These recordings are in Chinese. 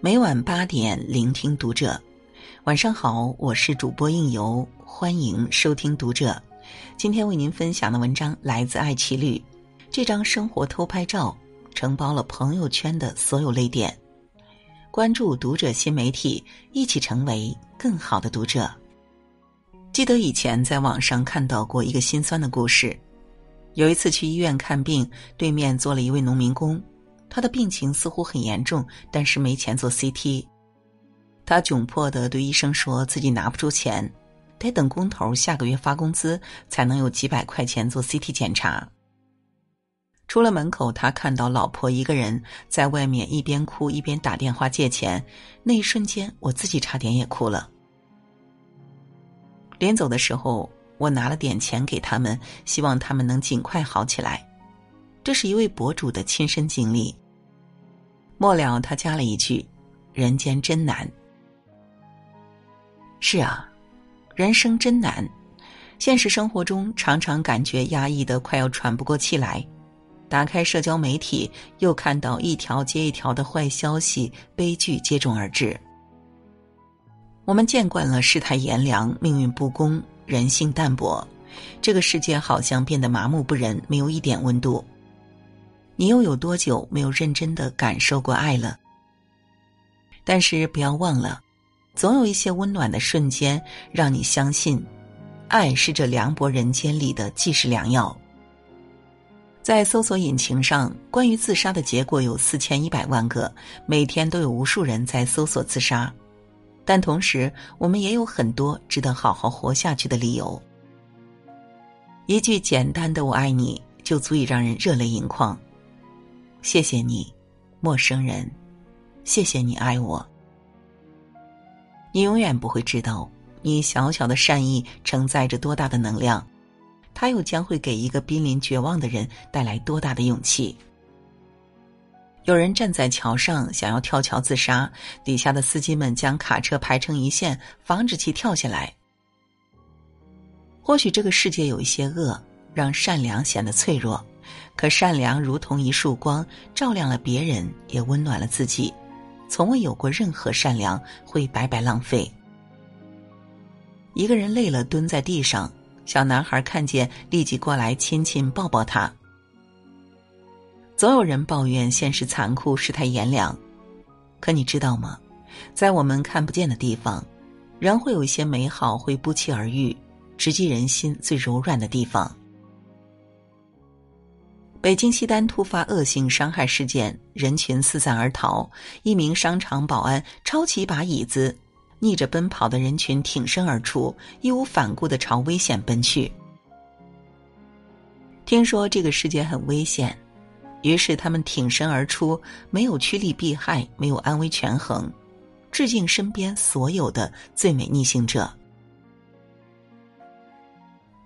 每晚八点，聆听读者。晚上好，我是主播应由，欢迎收听读者。今天为您分享的文章来自爱奇绿。这张生活偷拍照承包了朋友圈的所有泪点。关注读者新媒体，一起成为更好的读者。记得以前在网上看到过一个心酸的故事。有一次去医院看病，对面坐了一位农民工。他的病情似乎很严重，但是没钱做 CT。他窘迫的对医生说自己拿不出钱，得等工头下个月发工资才能有几百块钱做 CT 检查。出了门口，他看到老婆一个人在外面一边哭一边打电话借钱，那一瞬间我自己差点也哭了。临走的时候，我拿了点钱给他们，希望他们能尽快好起来。这是一位博主的亲身经历。末了，他加了一句：“人间真难。”是啊，人生真难。现实生活中，常常感觉压抑的快要喘不过气来。打开社交媒体，又看到一条接一条的坏消息、悲剧接踵而至。我们见惯了世态炎凉、命运不公、人性淡薄，这个世界好像变得麻木不仁，没有一点温度。你又有多久没有认真的感受过爱了？但是不要忘了，总有一些温暖的瞬间，让你相信，爱是这凉薄人间里的济世良药。在搜索引擎上，关于自杀的结果有四千一百万个，每天都有无数人在搜索自杀，但同时，我们也有很多值得好好活下去的理由。一句简单的“我爱你”，就足以让人热泪盈眶。谢谢你，陌生人，谢谢你爱我。你永远不会知道，你小小的善意承载着多大的能量，它又将会给一个濒临绝望的人带来多大的勇气。有人站在桥上想要跳桥自杀，底下的司机们将卡车排成一线，防止其跳下来。或许这个世界有一些恶，让善良显得脆弱。可善良如同一束光，照亮了别人，也温暖了自己。从未有过任何善良会白白浪费。一个人累了，蹲在地上，小男孩看见，立即过来亲亲抱抱他。总有人抱怨现实残酷，世态炎凉，可你知道吗？在我们看不见的地方，仍会有一些美好会不期而遇，直击人心最柔软的地方。北京西单突发恶性伤害事件，人群四散而逃。一名商场保安抄起一把椅子，逆着奔跑的人群挺身而出，义无反顾的朝危险奔去。听说这个世界很危险，于是他们挺身而出，没有趋利避害，没有安危权衡，致敬身边所有的最美逆行者。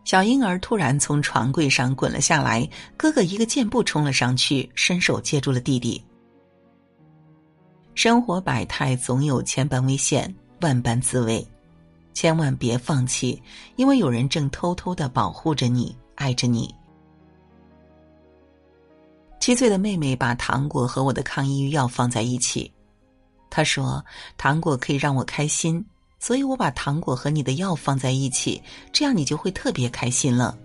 小婴儿突然从床柜上滚了下来，哥哥一个箭步冲了上去，伸手接住了弟弟。生活百态总有千般危险，万般滋味，千万别放弃，因为有人正偷偷的保护着你，爱着你。七岁的妹妹把糖果和我的抗抑郁药放在一起，她说：“糖果可以让我开心。”所以我把糖果和你的药放在一起，这样你就会特别开心了。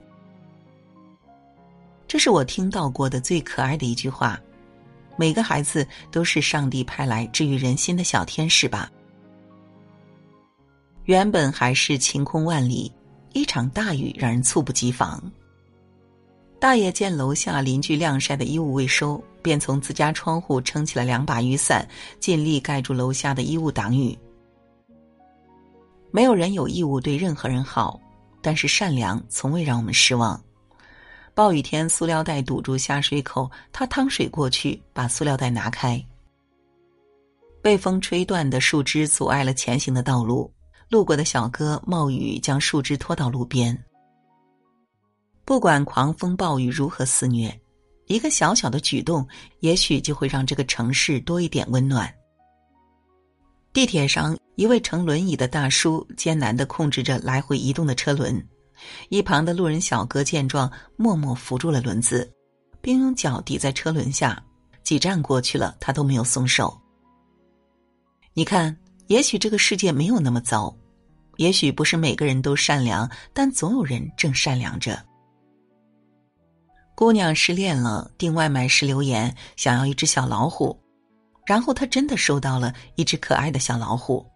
这是我听到过的最可爱的一句话。每个孩子都是上帝派来治愈人心的小天使吧。原本还是晴空万里，一场大雨让人猝不及防。大爷见楼下邻居晾晒的衣物未收，便从自家窗户撑起了两把雨伞，尽力盖住楼下的衣物挡雨。没有人有义务对任何人好，但是善良从未让我们失望。暴雨天，塑料袋堵住下水口，他趟水过去，把塑料袋拿开。被风吹断的树枝阻碍了前行的道路，路过的小哥冒雨将树枝拖到路边。不管狂风暴雨如何肆虐，一个小小的举动，也许就会让这个城市多一点温暖。地铁上，一位乘轮椅的大叔艰难的控制着来回移动的车轮，一旁的路人小哥见状，默默扶住了轮子，并用脚抵在车轮下。几站过去了，他都没有松手。你看，也许这个世界没有那么糟，也许不是每个人都善良，但总有人正善良着。姑娘失恋了，订外卖时留言想要一只小老虎，然后她真的收到了一只可爱的小老虎。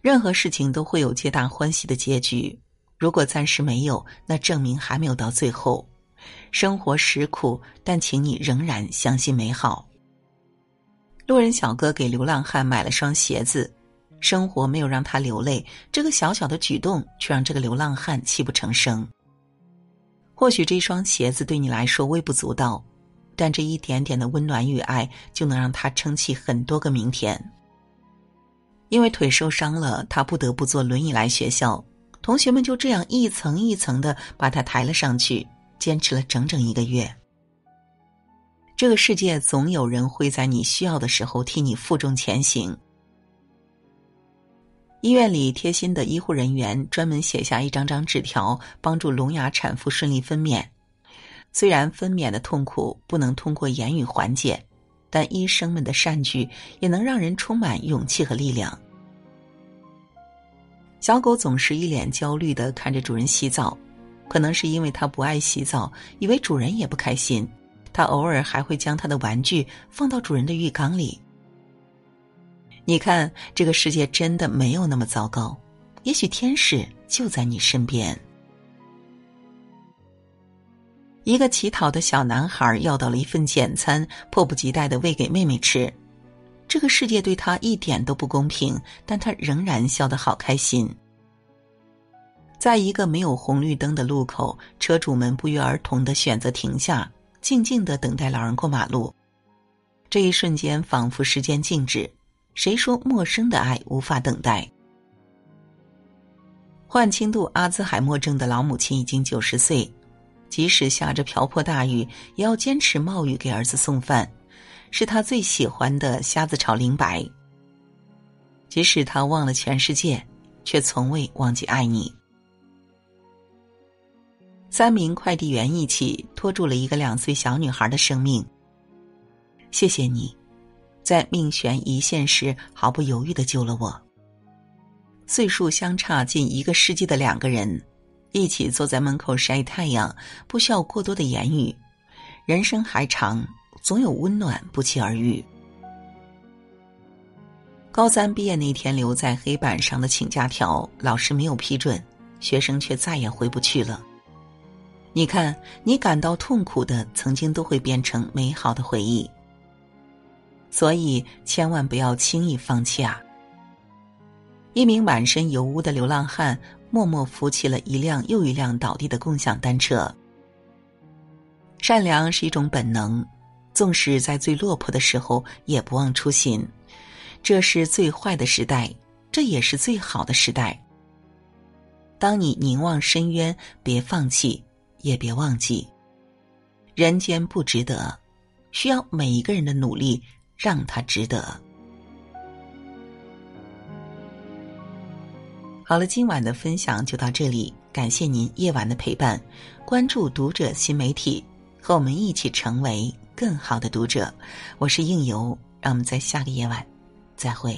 任何事情都会有皆大欢喜的结局，如果暂时没有，那证明还没有到最后。生活实苦，但请你仍然相信美好。路人小哥给流浪汉买了双鞋子，生活没有让他流泪，这个小小的举动却让这个流浪汉泣不成声。或许这双鞋子对你来说微不足道，但这一点点的温暖与爱，就能让他撑起很多个明天。因为腿受伤了，他不得不坐轮椅来学校。同学们就这样一层一层的把他抬了上去，坚持了整整一个月。这个世界总有人会在你需要的时候替你负重前行。医院里贴心的医护人员专门写下一张张纸条，帮助聋哑产妇顺利分娩。虽然分娩的痛苦不能通过言语缓解。但医生们的善举也能让人充满勇气和力量。小狗总是一脸焦虑的看着主人洗澡，可能是因为它不爱洗澡，以为主人也不开心。它偶尔还会将它的玩具放到主人的浴缸里。你看，这个世界真的没有那么糟糕，也许天使就在你身边。一个乞讨的小男孩要到了一份简餐，迫不及待的喂给妹妹吃。这个世界对他一点都不公平，但他仍然笑得好开心。在一个没有红绿灯的路口，车主们不约而同的选择停下，静静的等待老人过马路。这一瞬间仿佛时间静止。谁说陌生的爱无法等待？患轻度阿兹海默症的老母亲已经九十岁。即使下着瓢泼大雨，也要坚持冒雨给儿子送饭，是他最喜欢的虾子炒灵白。即使他忘了全世界，却从未忘记爱你。三名快递员一起拖住了一个两岁小女孩的生命。谢谢你，在命悬一线时毫不犹豫的救了我。岁数相差近一个世纪的两个人。一起坐在门口晒太阳，不需要过多的言语。人生还长，总有温暖不期而遇。高三毕业那天留在黑板上的请假条，老师没有批准，学生却再也回不去了。你看，你感到痛苦的，曾经都会变成美好的回忆。所以，千万不要轻易放弃啊！一名满身油污的流浪汉。默默扶起了一辆又一辆倒地的共享单车。善良是一种本能，纵使在最落魄的时候也不忘初心。这是最坏的时代，这也是最好的时代。当你凝望深渊，别放弃，也别忘记，人间不值得，需要每一个人的努力，让他值得。好了，今晚的分享就到这里，感谢您夜晚的陪伴。关注读者新媒体，和我们一起成为更好的读者。我是应由，让我们在下个夜晚再会。